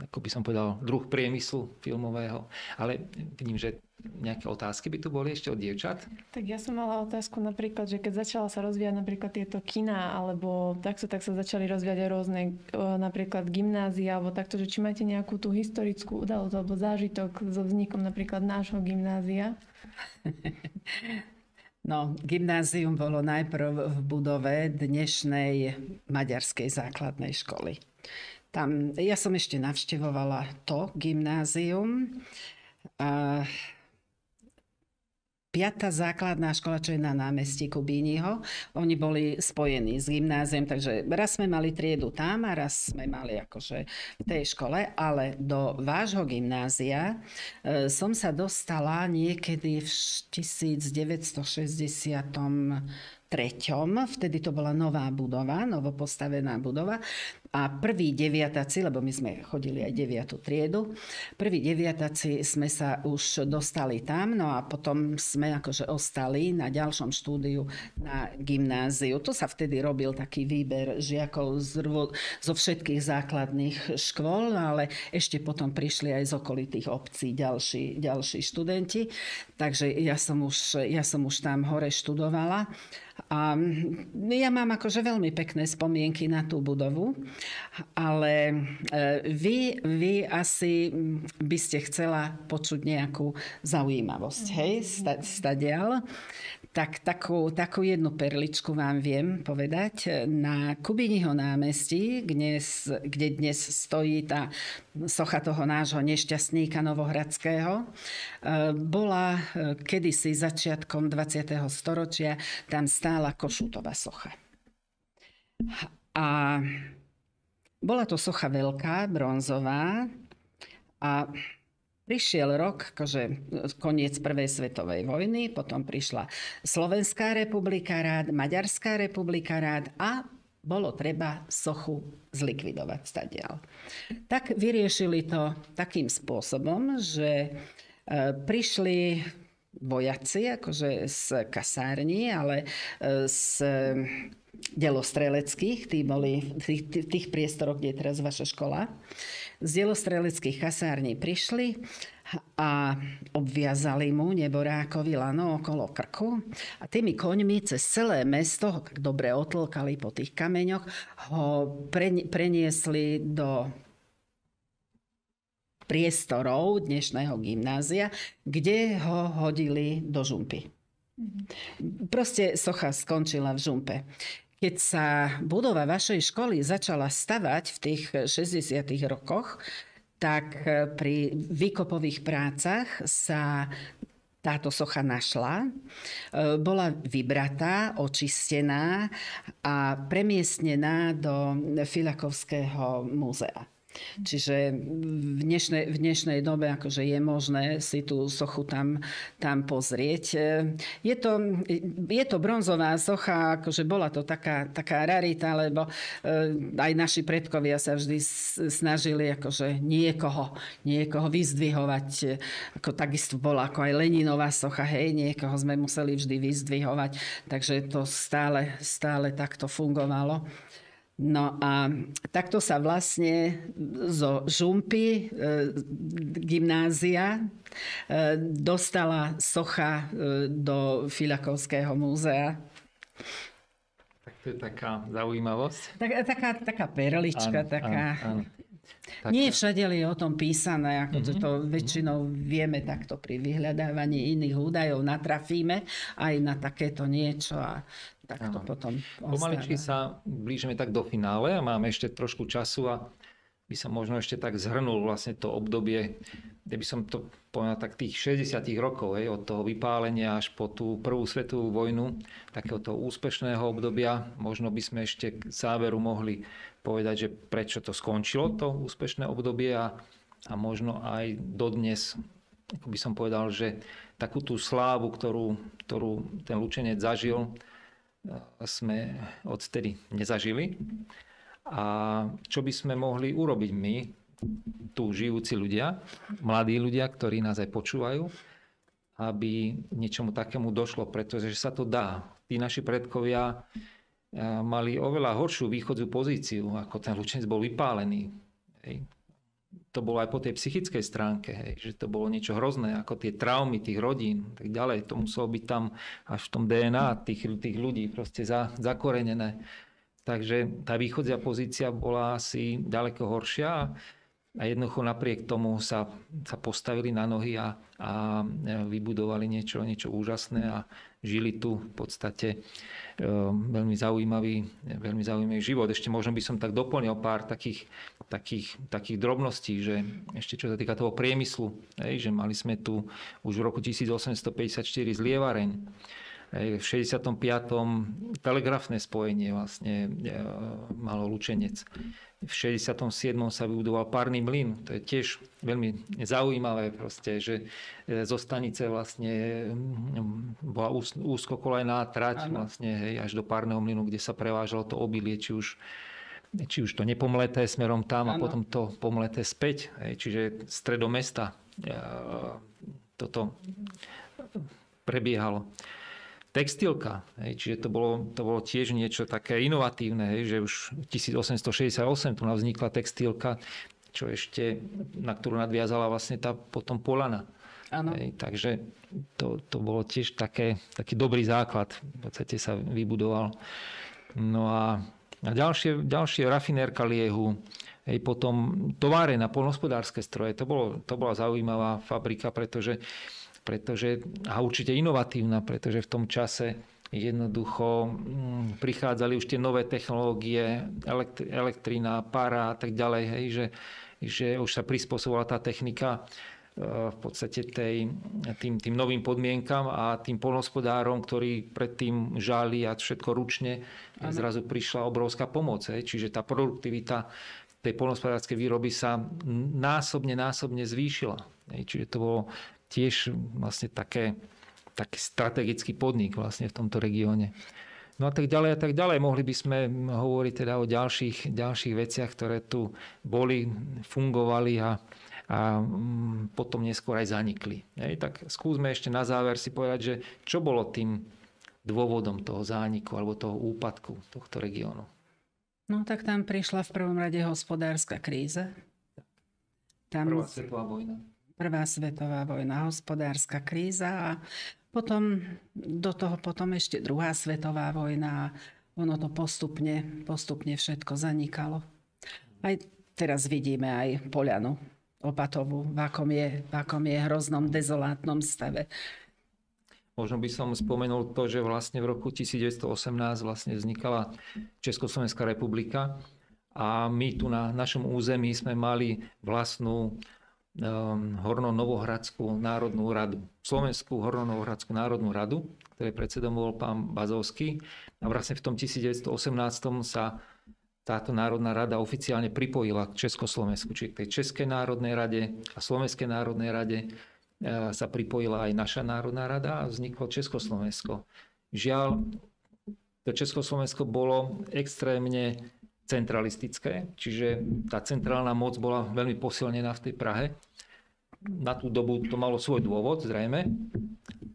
A: ako by som povedal, druh priemyslu filmového. Ale vidím, že nejaké otázky by tu boli ešte od dievčat?
D: Tak ja som mala otázku napríklad, že keď začala sa rozvíjať napríklad tieto kina, alebo takto, tak sa začali rozvíjať aj rôzne napríklad gymnázia, alebo takto, že či máte nejakú tú historickú udalosť alebo zážitok so vznikom napríklad nášho gymnázia?
C: No, gymnázium bolo najprv v budove dnešnej maďarskej základnej školy. Tam, ja som ešte navštevovala to gymnázium. A piatá základná škola, čo je na námestí Kubíniho. Oni boli spojení s gymnáziem, takže raz sme mali triedu tam a raz sme mali akože v tej škole, ale do vášho gymnázia e, som sa dostala niekedy v 1960 treťom, vtedy to bola nová budova, novopostavená budova a prví deviataci, lebo my sme chodili aj deviatú triedu, prví deviataci sme sa už dostali tam, no a potom sme akože ostali na ďalšom štúdiu na gymnáziu. To sa vtedy robil taký výber žiakov z, zo všetkých základných škôl, ale ešte potom prišli aj z okolitých obcí ďalší, ďalší študenti. Takže ja som už, ja som už tam hore študovala. A ja mám akože veľmi pekné spomienky na tú budovu, ale e, vy, vy asi by ste chcela počuť nejakú zaujímavosť, hej, stadial. Tak takú, takú jednu perličku vám viem povedať. Na Kubiniho námestí, kde, kde dnes stojí tá socha toho nášho nešťastníka Novohradského, e, bola e, kedysi začiatkom 20. storočia, tam stála Košutová socha. A bola to socha veľká, bronzová a Prišiel rok, akože koniec prvej svetovej vojny, potom prišla Slovenská republika rád, Maďarská republika rád a bolo treba sochu zlikvidovať stadial. Tak vyriešili to takým spôsobom, že e, prišli vojaci, akože z kasárni, ale e, z delostreleckých, tí boli v tých, tých priestoroch, kde je teraz vaša škola. Z delostreleckých kasární prišli a obviazali mu neborákovi lano okolo krku a tými koňmi cez celé mesto, dobre otlkali po tých kameňoch, ho preniesli do priestorov dnešného gymnázia, kde ho hodili do žumpy. Proste socha skončila v žumpe. Keď sa budova vašej školy začala stavať v tých 60. rokoch, tak pri výkopových prácach sa táto socha našla. Bola vybratá, očistená a premiestnená do Filakovského múzea. Čiže v dnešnej, v dnešnej dobe akože je možné si tú sochu tam, tam pozrieť. Je to, je to bronzová socha, akože bola to taká, taká rarita, lebo eh, aj naši predkovia sa vždy snažili akože niekoho, niekoho vyzdvihovať. Ako takisto bola ako aj Leninová socha, hej, niekoho sme museli vždy vyzdvihovať. Takže to stále, stále takto fungovalo. No a takto sa vlastne zo Žumpy, e, gymnázia, e, dostala socha e, do Filakovského múzea.
A: Tak to je taká zaujímavosť.
C: Tak, taká, taká perlička,
A: Áno,
C: taká...
A: áno, áno. Tak,
C: Nie všade je o tom písané, ako
A: Mhm,
C: to väčšinou vieme takto pri vyhľadávaní iných údajov, natrafíme aj na takéto niečo a tak to
A: Áno.
C: potom
A: Pomaličky sa blížime tak do finále a máme ešte trošku času a by som možno ešte tak zhrnul vlastne to obdobie, kde by som to povedal tak tých 60 rokov, hej, od toho vypálenia až po tú prvú svetovú vojnu, takého toho úspešného obdobia. Možno by sme ešte k záveru mohli povedať, že prečo to skončilo, to úspešné obdobie a, a možno aj dodnes, ako by som povedal, že takú tú slávu, ktorú, ktorú ten Lučenec zažil, sme odtedy nezažili. A čo by sme mohli urobiť my, tu žijúci ľudia, mladí ľudia, ktorí nás aj počúvajú, aby niečomu takému došlo, pretože sa to dá. Tí naši predkovia eh, mali oveľa horšiu východzú pozíciu, ako ten lučenec bol vypálený. To bolo aj po tej psychickej stránke, hej, že to bolo niečo hrozné, ako tie traumy tých rodín, tak ďalej. To muselo byť tam až v tom DNA tých, tých ľudí proste za, zakorenené. Takže tá východzia pozícia bola asi ďaleko horšia a jednoducho napriek tomu sa, sa postavili na nohy a, a vybudovali niečo, niečo úžasné a žili tu v podstate e, veľmi zaujímavý, veľmi zaujímavý život. Ešte možno by som tak doplnil pár takých, takých, takých drobností, že ešte čo sa týka toho priemyslu, hej, že mali sme tu už v roku 1854 zlievareň, v 65. telegrafné spojenie vlastne e, malo Lučenec. V 67. sa vybudoval párny mlyn. To je tiež veľmi zaujímavé, proste, že e, zo stanice vlastne bola úzkokolajná trať vlastne, hej, až do párneho mlynu, kde sa prevážalo to obilie, či už či už to nepomleté smerom tam a
C: Áno.
A: potom to pomleté späť. Čiže stredom mesta toto prebiehalo. Textilka, čiže to bolo, to bolo tiež niečo také inovatívne, že už 1868 tu vznikla textilka, čo ešte, na ktorú nadviazala vlastne tá potom Polana. Hej, takže to, to bolo tiež také, taký dobrý základ, v podstate sa vybudoval. No a, a ďalšie, ďalšie rafinérka liehu, hej, potom továre na polnospodárske stroje, to, bolo, to bola zaujímavá fabrika, pretože pretože, a určite inovatívna, pretože v tom čase jednoducho mm, prichádzali už tie nové technológie, elektri- elektrina, para a tak ďalej, hej, že, že už sa prispôsobovala tá technika v podstate tej, tým, tým novým podmienkam a tým polnospodárom, ktorí predtým žali a všetko ručne, ano. zrazu prišla obrovská pomoc. Hej. Čiže tá produktivita tej polnospodárskej výroby sa násobne, násobne zvýšila. Hej. Čiže to bolo tiež vlastne také, taký strategický podnik vlastne v tomto regióne. No a tak ďalej a tak ďalej. Mohli by sme hovoriť teda o ďalších, ďalších veciach, ktoré tu boli, fungovali a, a mm, potom neskôr aj zanikli. Hej, tak skúsme ešte na záver si povedať, že čo bolo tým dôvodom toho zániku alebo toho úpadku tohto regiónu.
C: No tak tam prišla v prvom rade hospodárska kríza. Tam
A: Prvá svetová vojna.
C: Prvá svetová vojna, hospodárska kríza a potom do toho potom ešte druhá svetová vojna a ono to postupne, postupne všetko zanikalo. Aj teraz vidíme aj Polianu Opatovú, v akom je, v akom je hroznom dezolátnom stave.
A: Možno by som spomenul to, že vlastne v roku 1918 vlastne vznikala Československá republika a my tu na našom území sme mali vlastnú um, Horno-Novohradskú národnú radu. Slovenskú Horno-Novohradskú národnú radu, ktorej predsedom bol pán Bazovský. A vlastne v tom 1918 sa táto Národná rada oficiálne pripojila k Československu, čiže k tej Českej národnej rade a Slovenskej národnej rade sa pripojila aj naša Národná rada a vzniklo Československo. Žiaľ, to Československo bolo extrémne centralistické, čiže tá centrálna moc bola veľmi posilnená v tej Prahe. Na tú dobu to malo svoj dôvod, zrejme.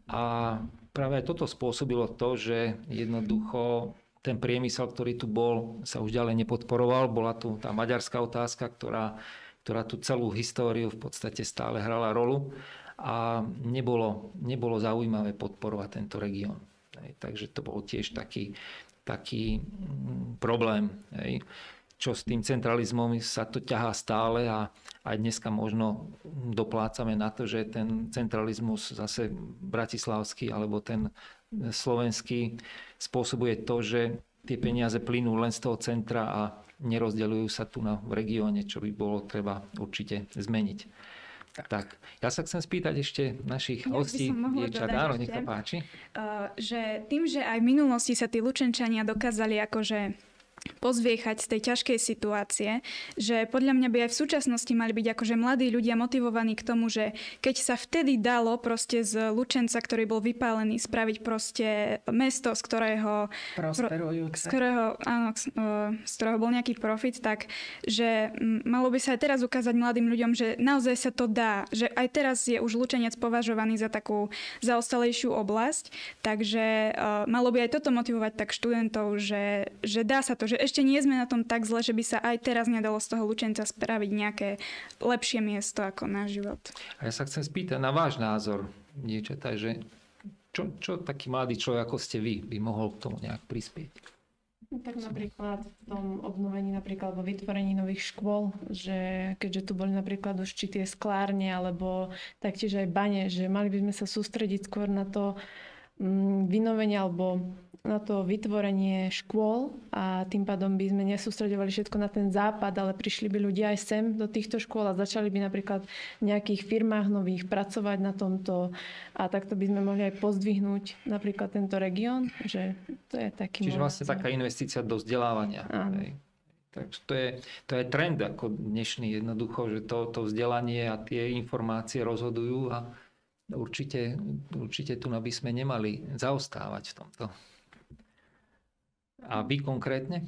A: A práve toto spôsobilo to, že jednoducho ten priemysel, ktorý tu bol, sa už ďalej nepodporoval. Bola tu tá maďarská otázka, ktorá, ktorá tu celú históriu v podstate stále hrala rolu a nebolo, nebolo zaujímavé podporovať tento región. Takže to bol tiež taký, taký mm, problém. Hej. Čo s tým centralizmom sa to ťahá stále a aj dneska možno doplácame na to, že ten centralizmus zase bratislavský alebo ten slovenský spôsobuje to, že tie peniaze plynú len z toho centra a nerozdeľujú sa tu na, v regióne, čo by bolo treba určite zmeniť. Tak. tak. Ja sa chcem spýtať ešte našich ja hostí. Dievčat, áno, nech sa páči.
B: Uh, že tým, že aj v minulosti sa tí Lučenčania dokázali akože pozviechať z tej ťažkej situácie, že podľa mňa by aj v súčasnosti mali byť akože mladí ľudia motivovaní k tomu, že keď sa vtedy dalo proste z Lučenca, ktorý bol vypálený, spraviť proste mesto, z ktorého...
C: Prosperujúce.
B: Z ktorého, áno, z ktorého bol nejaký profit, tak že malo by sa aj teraz ukázať mladým ľuďom, že naozaj sa to dá, že aj teraz je už Lučenec považovaný za takú zaostalejšiu oblasť, takže uh, malo by aj toto motivovať tak študentov, že, že dá sa to, že ešte nie sme na tom tak zle, že by sa aj teraz nedalo z toho Lučenca spraviť nejaké lepšie miesto ako na život.
A: A ja sa chcem spýtať na váš názor, dievčatá, že čo, čo taký mladý človek ako ste vy by mohol k tomu nejak prispieť?
D: No tak napríklad v tom obnovení, napríklad vo vytvorení nových škôl, že keďže tu boli napríklad už či tie sklárne alebo taktiež aj bane, že mali by sme sa sústrediť skôr na to mm, vynovenie alebo na to vytvorenie škôl a tým pádom by sme nesústredovali všetko na ten západ, ale prišli by ľudia aj sem do týchto škôl a začali by napríklad v nejakých firmách nových pracovať na tomto a takto by sme mohli aj pozdvihnúť napríklad tento región, že to je taký
A: Čiže vlastne taká investícia do vzdelávania. Takže to je, to je trend ako dnešný jednoducho, že to, to vzdelanie a tie informácie rozhodujú a určite, určite tu by sme nemali zaostávať v tomto. A vy konkrétne?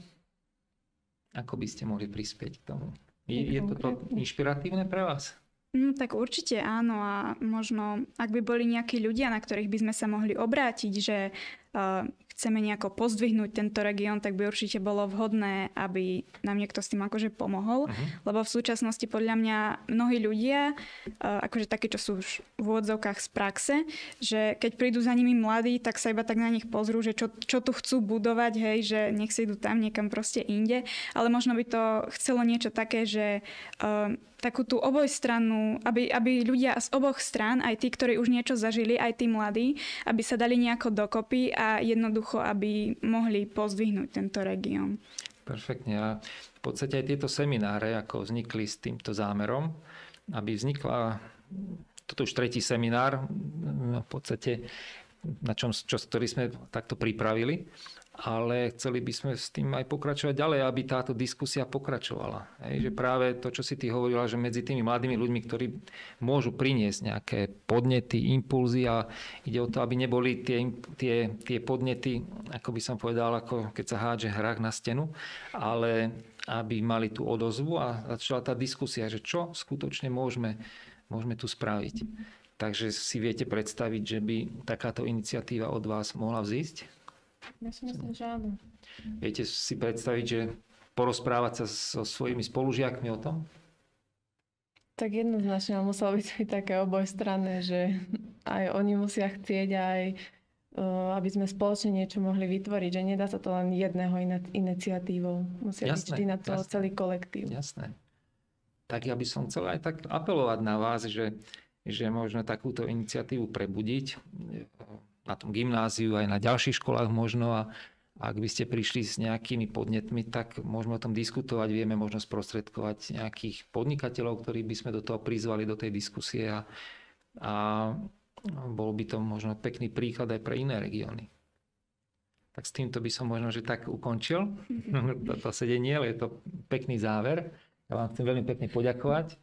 A: Ako by ste mohli prispieť k tomu? Je, je toto inšpiratívne pre vás?
B: Mm, tak určite áno a možno, ak by boli nejakí ľudia, na ktorých by sme sa mohli obrátiť, že uh, chceme nejako pozdvihnúť tento región, tak by určite bolo vhodné, aby nám niekto s tým akože pomohol. Uh-huh. Lebo v súčasnosti podľa mňa mnohí ľudia, akože takí, čo sú už v úvodzovkách z praxe, že keď prídu za nimi mladí, tak sa iba tak na nich pozrú, že čo, čo tu chcú budovať, hej, že nech si idú tam niekam proste inde. Ale možno by to chcelo niečo také, že uh, takú tú obojstrannú, aby, aby ľudia z oboch strán, aj tí, ktorí už niečo zažili, aj tí mladí, aby sa dali nejako dokopy a jednoducho jednoducho, aby mohli pozdvihnúť tento región.
A: Perfektne. A v podstate aj tieto semináre, ako vznikli s týmto zámerom, aby vznikla toto už tretí seminár, v podstate, na čom, čo, ktorý sme takto pripravili ale chceli by sme s tým aj pokračovať ďalej, aby táto diskusia pokračovala. Hej, že práve to, čo si ty hovorila, že medzi tými mladými ľuďmi, ktorí môžu priniesť nejaké podnety, impulzy a ide o to, aby neboli tie, tie, tie podnety, ako by som povedal, ako keď sa hádže hrách na stenu, ale aby mali tú odozvu a začala tá diskusia, že čo skutočne môžeme, môžeme tu spraviť. Takže si viete predstaviť, že by takáto iniciatíva od vás mohla vzísť?
D: Ja si myslím, že áno.
A: Viete si predstaviť, že porozprávať sa so svojimi spolužiakmi o tom?
D: Tak jednoznačne muselo byť také obojstranné, že aj oni musia chcieť, aj aby sme spoločne niečo mohli vytvoriť, že nedá sa to len jedného iniciatívou. Musia jasné, byť vždy na to jasné, celý kolektív.
A: Jasné. Tak ja by som chcel aj tak apelovať na vás, že, že možno takúto iniciatívu prebudiť na tom gymnáziu, aj na ďalších školách možno. A ak by ste prišli s nejakými podnetmi, tak môžeme o tom diskutovať, vieme možno sprostredkovať nejakých podnikateľov, ktorí by sme do toho prizvali do tej diskusie. A, a bol by to možno pekný príklad aj pre iné regióny. Tak s týmto by som možno, že tak ukončil. Toto sedenie, ale je to pekný záver. Ja vám chcem veľmi pekne poďakovať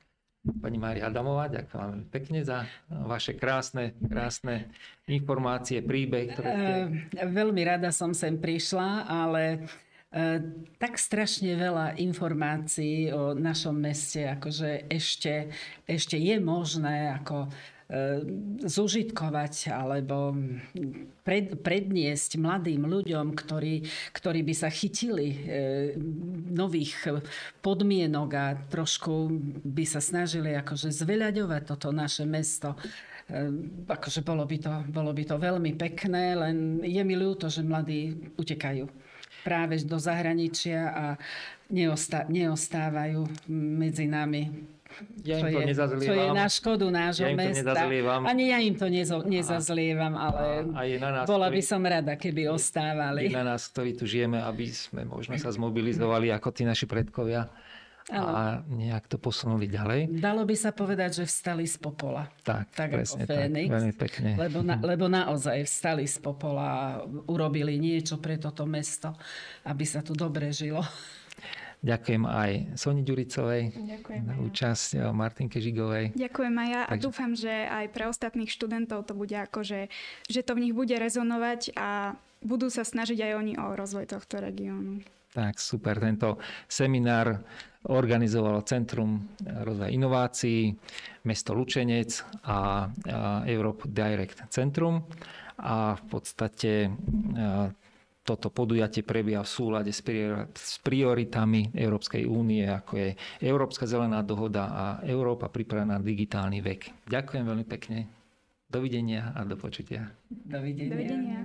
A: pani Mária Adamová. Ďakujem veľmi pekne za vaše krásne, krásne informácie, príbeh, ktoré ste...
C: E, veľmi rada som sem prišla, ale e, tak strašne veľa informácií o našom meste, akože ešte, ešte je možné ako zužitkovať alebo pred, predniesť mladým ľuďom, ktorí, ktorí by sa chytili e, nových podmienok a trošku by sa snažili akože zveľaďovať toto naše mesto. E, akože bolo by, to, bolo by to veľmi pekné, len je mi ľúto, že mladí utekajú. práve do zahraničia a neostá, neostávajú medzi nami.
A: Ja im to
C: je,
A: nezazlievam.
C: Čo je na škodu nášho
A: Ja
C: mesta. Ani ja im to nezo, nezazlievam, ale
A: A je na nás,
C: bola by
A: ktorí-
C: som rada, keby
A: je
C: ostávali.
A: na nás, ktorí tu žijeme, aby sme možno sa zmobilizovali ako tí naši predkovia a nejak to posunuli ďalej.
C: Dalo by sa povedať, že vstali z popola.
A: Tak,
C: Tak ako
A: presne
C: Fénix.
A: tak. Veľmi pekne.
C: Lebo, na, lebo naozaj vstali z popola a urobili niečo pre toto mesto, aby sa tu dobre žilo.
A: Ďakujem aj Soni Ďuricovej
D: Ďakujem.
A: za účasť, a Martinke Žigovej.
B: Ďakujem Maja a
A: Takže-
B: dúfam, že aj pre ostatných študentov to bude ako, že, že to v nich bude rezonovať a budú sa snažiť aj oni o rozvoj tohto regiónu.
A: Tak, super. Tento seminár organizovalo Centrum rozvoja inovácií, mesto Lučenec a, a Europe Direct Centrum. A v podstate a, toto podujatie prebieha v súlade s prior- s prioritami Európskej únie, ako je Európska zelená dohoda a Európa pripravená na digitálny vek. Ďakujem veľmi pekne. Dovidenia a do počutia.
C: Dovidenia.
B: Dovidenia.